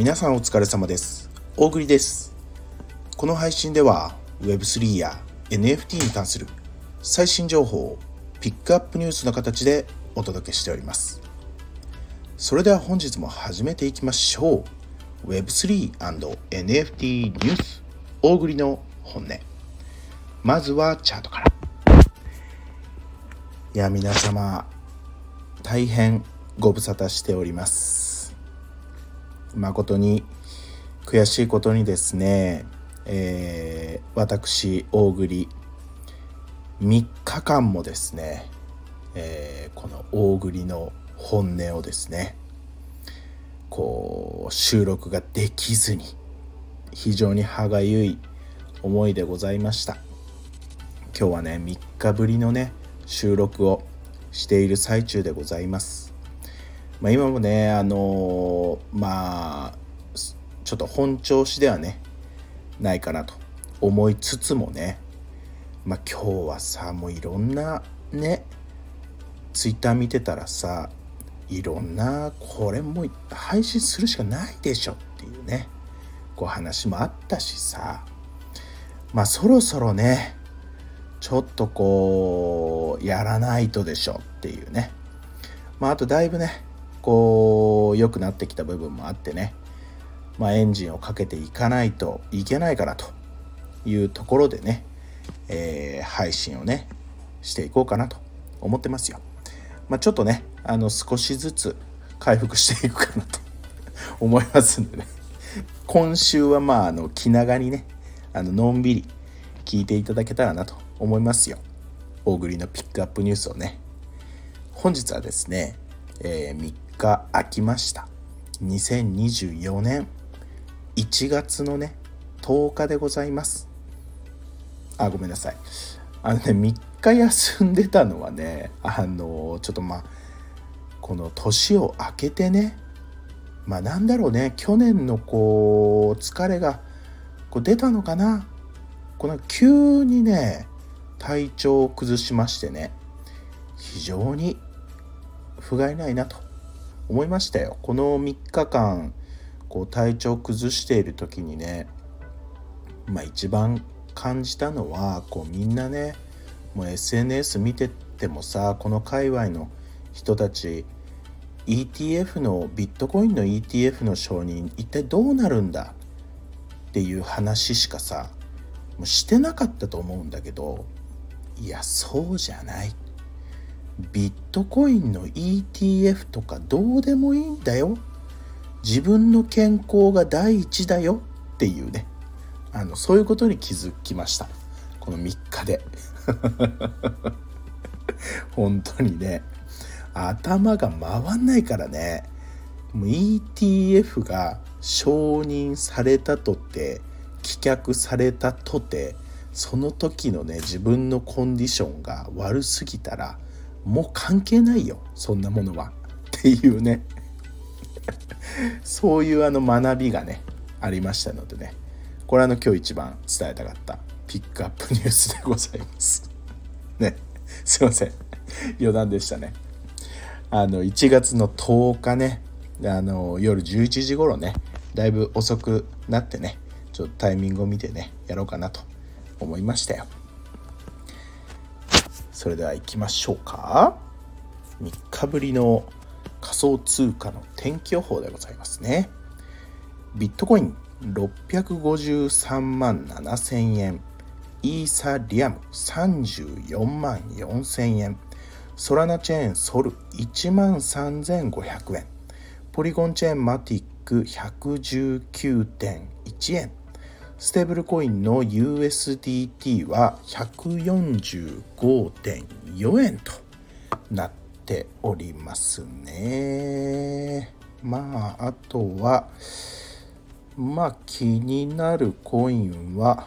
皆さんお疲れ様です。大栗です。この配信では Web3 や NFT に関する最新情報をピックアップニュースの形でお届けしております。それでは本日も始めていきましょう。Web3&NFT ニュース大栗の本音。まずはチャートから。いや皆様大変ご無沙汰しております誠に悔しいことにですね、えー、私大栗3日間もですね、えー、この大栗の本音をですねこう収録ができずに非常に歯がゆい思いでございました今日はね3日ぶりのね収録をしている最中でございます。まあ、今もねあの、まあちょっと本調子ではねないかなと思いつつもねまあ今日はさもういろんなねツイッター見てたらさいろんなこれも配信するしかないでしょっていうねこう話もあったしさまあそろそろねちょっとこうやらないとでしょっていうね。まああとだいぶねこう良くなってきた部分もあってね。まあエンジンをかけていかないといけないからというところでね、えー、配信をねしていこうかなと思ってますよ。まあ、ちょっとねあの少しずつ回復していくかなと 思いますんでね。今週はまああの気長にねあののんびり聞いていただけたらなと思いますよ。大栗のピックアップニュースをね。本日はですね、えー、3日空きました。2024年。1月のね10日でございます。あごめんなさい。あのね3日休んでたのはねあのちょっとまあこの年を明けてねまあなんだろうね去年のこう疲れがこう出たのかな。この急にね体調を崩しましてね非常に不甲斐ないなと。思いましたよ。この3日間こう体調崩している時にねまあ一番感じたのはこうみんなねもう SNS 見ててもさこの界隈の人たち ETF のビットコインの ETF の承認一体どうなるんだ？っていう話しかさもうしてなかったと思うんだけどいやそうじゃない。ビットコインの ETF とかどうでもいいんだよ。自分の健康が第一だよ。っていうね。あのそういうことに気づきました。この3日で。本当にね。頭が回んないからね。ETF が承認されたとて棄却されたとてその時のね自分のコンディションが悪すぎたらもう関係ないよそんなものは。っていうね。そういうあの学びがねありましたのでね。これあの今日一番伝えたかったピックアップニュースでございます。ね。すいません。余談でしたね。あの1月の10日ねあの夜11時頃ねだいぶ遅くなってねちょっとタイミングを見てねやろうかなと思いましたよ。それでは行きましょうか。3日ぶりの仮想通貨の天気予報でございますね。ビットコイン653万7000円。イーサリアム34万4000円。ソラナチェーンソル1万3500円。ポリゴンチェーンマティック119.1円。ステーブルコインの USDT は145.4円となっておりますね。まあ、あとは、まあ気になるコインは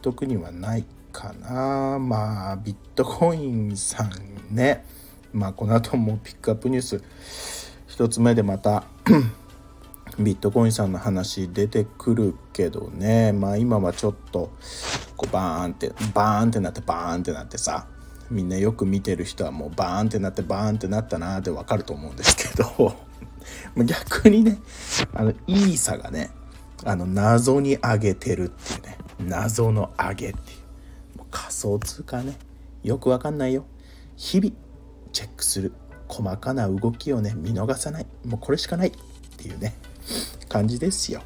特にはないかな。まあビットコインさんね。まあこの後もピックアップニュース一つ目でまたビットコインさんの話出てくるけどね。まあ今はちょっとこうバーンってバーンってなってバーンってなってさみんなよく見てる人はもうバーンってなってバーンってなったなってわかると思うんですけど。逆にねあのイーサがねあの謎に上げてるっていうね。謎の上げっていう。もう仮想通貨ね。よくわかんないよ。日々チェックする細かな動きをね見逃さない。もうこれしかないっていうね。感じですよ。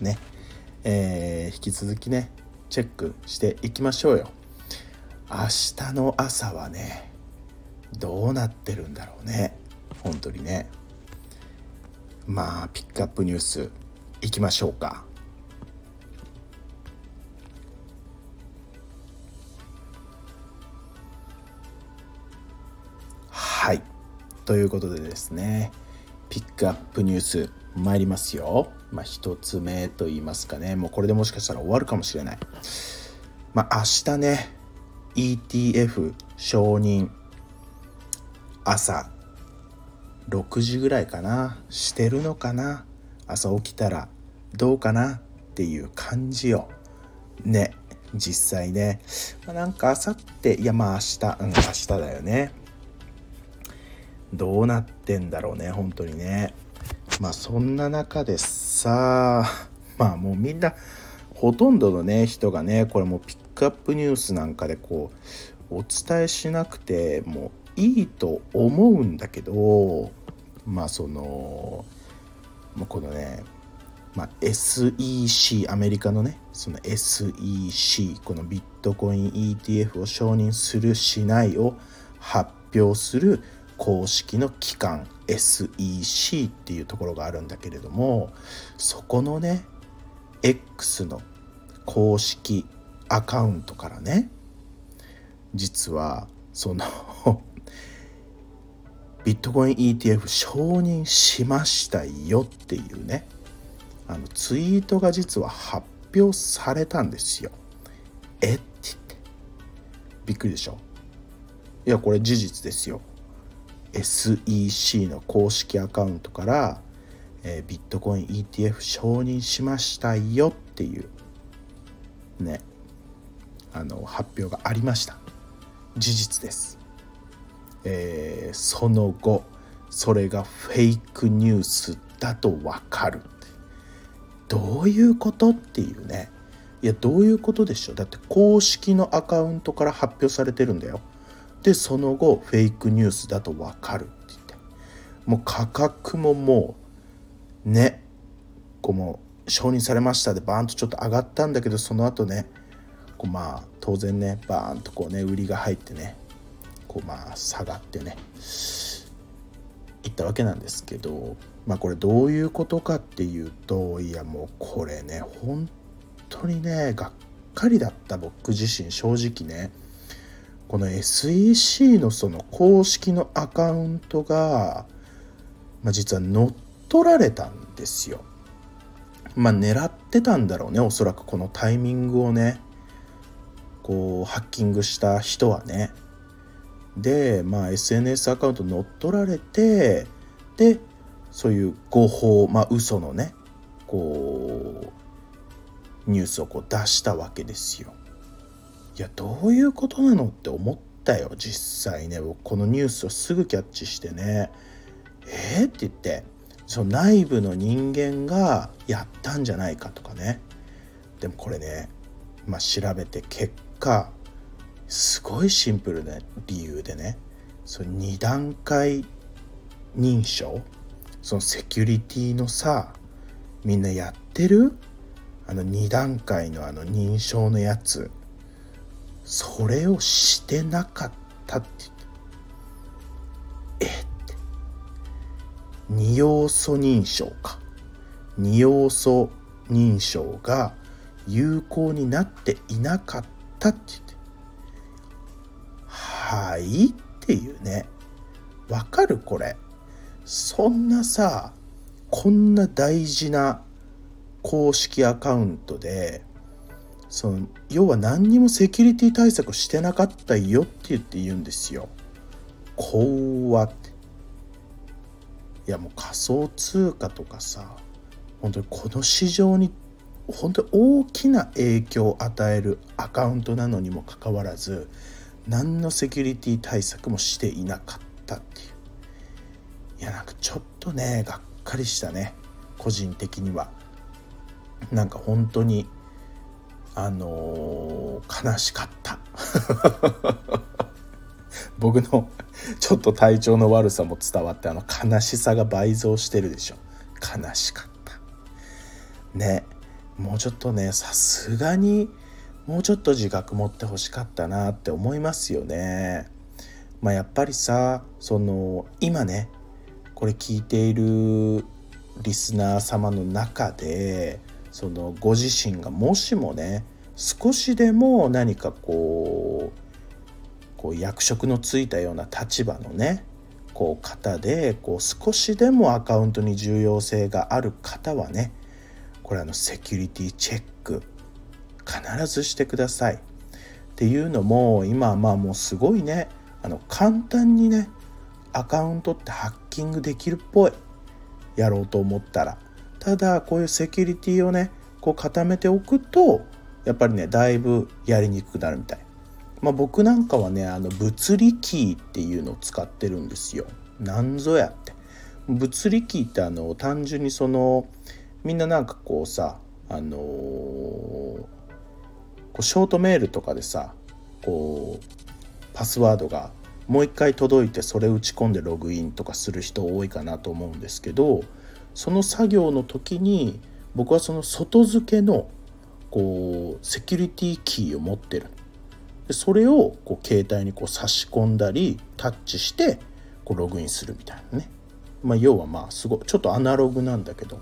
ね。えー、引き続きねチェックしていきましょうよ。明日の朝はねどうなってるんだろうね。本当にね。まあピックアップニュースいきましょうか。はい。ということでですねピックアップニュース。参りますよ。まあ一つ目と言いますかね。もうこれでもしかしたら終わるかもしれない。まあ明日ね ETF 承認朝6時ぐらいかな。してるのかな。朝起きたらどうかな。っていう感じよ。ね実際ね、まあ、なんかあさっていやまあ明日うん明日だよね。どうなってんだろうね本当にね。まあそんな中でさまあもうみんなほとんどのね人がねこれもうピックアップニュースなんかでこうお伝えしなくてもいいと思うんだけどまあそのこのね、まあ、SEC アメリカのねその SEC このビットコイン ETF を承認するしないを発表する公式の機関 SEC っていうところがあるんだけれどもそこのね X の公式アカウントからね実はその ビットコイン ETF 承認しましたよっていうねあのツイートが実は発表されたんですよ。えって言ってびっくりでしょ？いやこれ事実ですよ。SEC の公式アカウントから、えー、ビットコイン ETF 承認しましたよっていうねあの発表がありました。事実です。えー、その後それがフェイクニュースだと分かる。どういうことっていうね。いやどういうことでしょう。だって公式のアカウントから発表されてるんだよ。でその後フェイクニュースだと分かるって言って。もう価格ももうねこうもう承認されましたでバーンとちょっと上がったんだけどその後ねこうまあ当然ねバーンとこうね売りが入ってねこうまあ下がってねいったわけなんですけどまあこれどういうことかっていうといやもうこれね本当にねがっかりだった僕自身正直ね。この SEC のその公式のアカウントが、まあ、実は乗っ取られたんですよ。まあ狙ってたんだろうねおそらくこのタイミングをねこうハッキングした人はねで、まあ、SNS アカウント乗っ取られてでそういう誤報まあ嘘のねこうニュースをこう出したわけですよ。いやどういうことなのって思ったよ実際ね。僕このニュースをすぐキャッチしてね。えー、って言ってその内部の人間がやったんじゃないかとかね。でもこれねまあ調べて結果すごいシンプルな理由でねその2段階認証そのセキュリティのさみんなやってる？あの2段階のあの認証のやつ。それをしてなかったって言ってえって2要素認証か。2要素認証が有効になっていなかったって言って。はいっていうね。わかるこれ。そんなさこんな大事な公式アカウントでその要は何にもセキュリティ対策してなかったよって言って言うんですよ。怖って。いやもう仮想通貨とかさ本当にこの市場に本当に大きな影響を与えるアカウントなのにもかかわらず何のセキュリティ対策もしていなかったっていういやなんかちょっとねがっかりしたね個人的にはなんか本当にあのー、悲しかった。僕のちょっと体調の悪さも伝わってあの悲しさが倍増してるでしょ。悲しかった。ねもうちょっとねさすがにもうちょっと自覚持ってほしかったなって思いますよね。まあやっぱりさその今ねこれ聞いているリスナー様の中でそのご自身がもしもね少しでも何かこうこう役職のついたような立場のねこう方でこう少しでもアカウントに重要性がある方はねこれあのセキュリティチェック必ずしてください。っていうのも今はまあもうすごいねあの簡単にねアカウントってハッキングできるっぽいやろうと思ったらただこういうセキュリティをねこう固めておくとやっぱりねだいぶやりにくくなるみたいまあ、僕なんかはねあの物理キーっていうのを使ってるんですよ。なんぞやって。物理キーってあの単純にそのみんななんかこうさあのー、こうショートメールとかでさこうパスワードがもう一回届いてそれ打ち込んでログインとかする人多いかなと思うんですけどその作業の時に僕はその外付けのこうセキュリティキーを持ってるでそれをこう携帯にこう差し込んだりタッチしてこうログインするみたいなね、まあ、要はまあすごいちょっとアナログなんだけど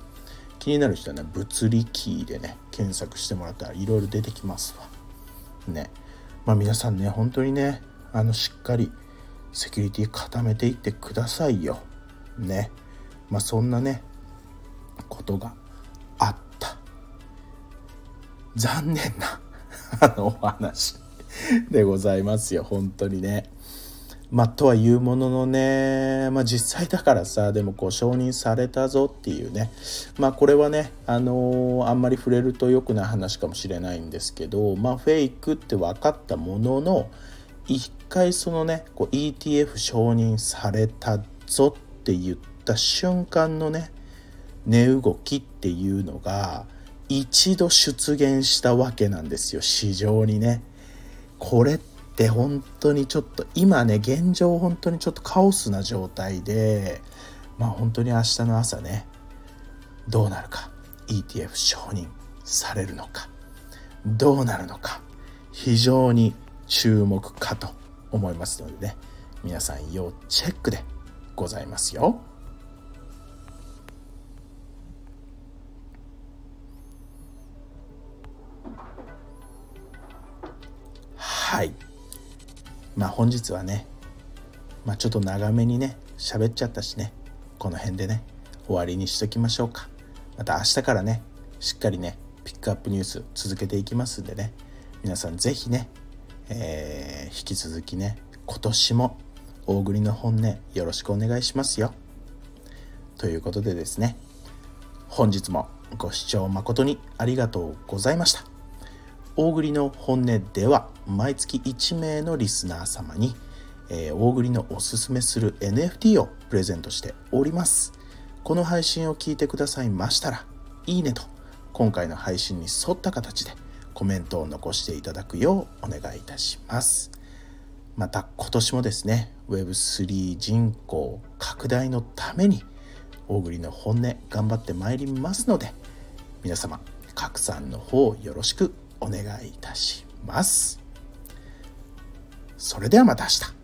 気になる人はね物理キーでね検索してもらったらいろいろ出てきますわ。ね。まあ皆さんね本当にねあのしっかりセキュリティ固めていってくださいよ。ね。まあそんなねことがあった。残念な あのお話でございますよ。本当にね。まあ、とはいうもののね、まあ、実際だからさでもこう承認されたぞっていうね。まあこれはねあのー、あんまり触れると良くない話かもしれないんですけどまあフェイクって分かったものの一回そのねこう ETF 承認されたぞって言った瞬間のね値動きっていうのが一度出現したわけなんですよ。市場にね。これって本当にちょっと今ね現状本当にちょっとカオスな状態でまあ本当に明日の朝ねどうなるか。ETF 承認されるのか。どうなるのか。非常に注目かと思いますのでね。皆さん要チェックでございますよ。はい。まあ本日はねまあちょっと長めにね喋っちゃったしねこの辺でね終わりにしときましょうか。また明日からねしっかりねピックアップニュース続けていきますんでね皆さん是非ね、えー、引き続きね今年も大栗の本音よろしくお願いしますよ。ということでですね本日もご視聴誠にありがとうございました。大栗の本音では毎月1名のリスナー様に、えー、大栗のおすすめする NFT をプレゼントしておりますこの配信を聞いてくださいましたらいいねと今回の配信に沿った形でコメントを残していただくようお願いいたしますまた今年もですね Web3 人口拡大のために大栗の本音頑張ってまいりますので皆様拡散の方よろしくお願いいたします。それではまた明日。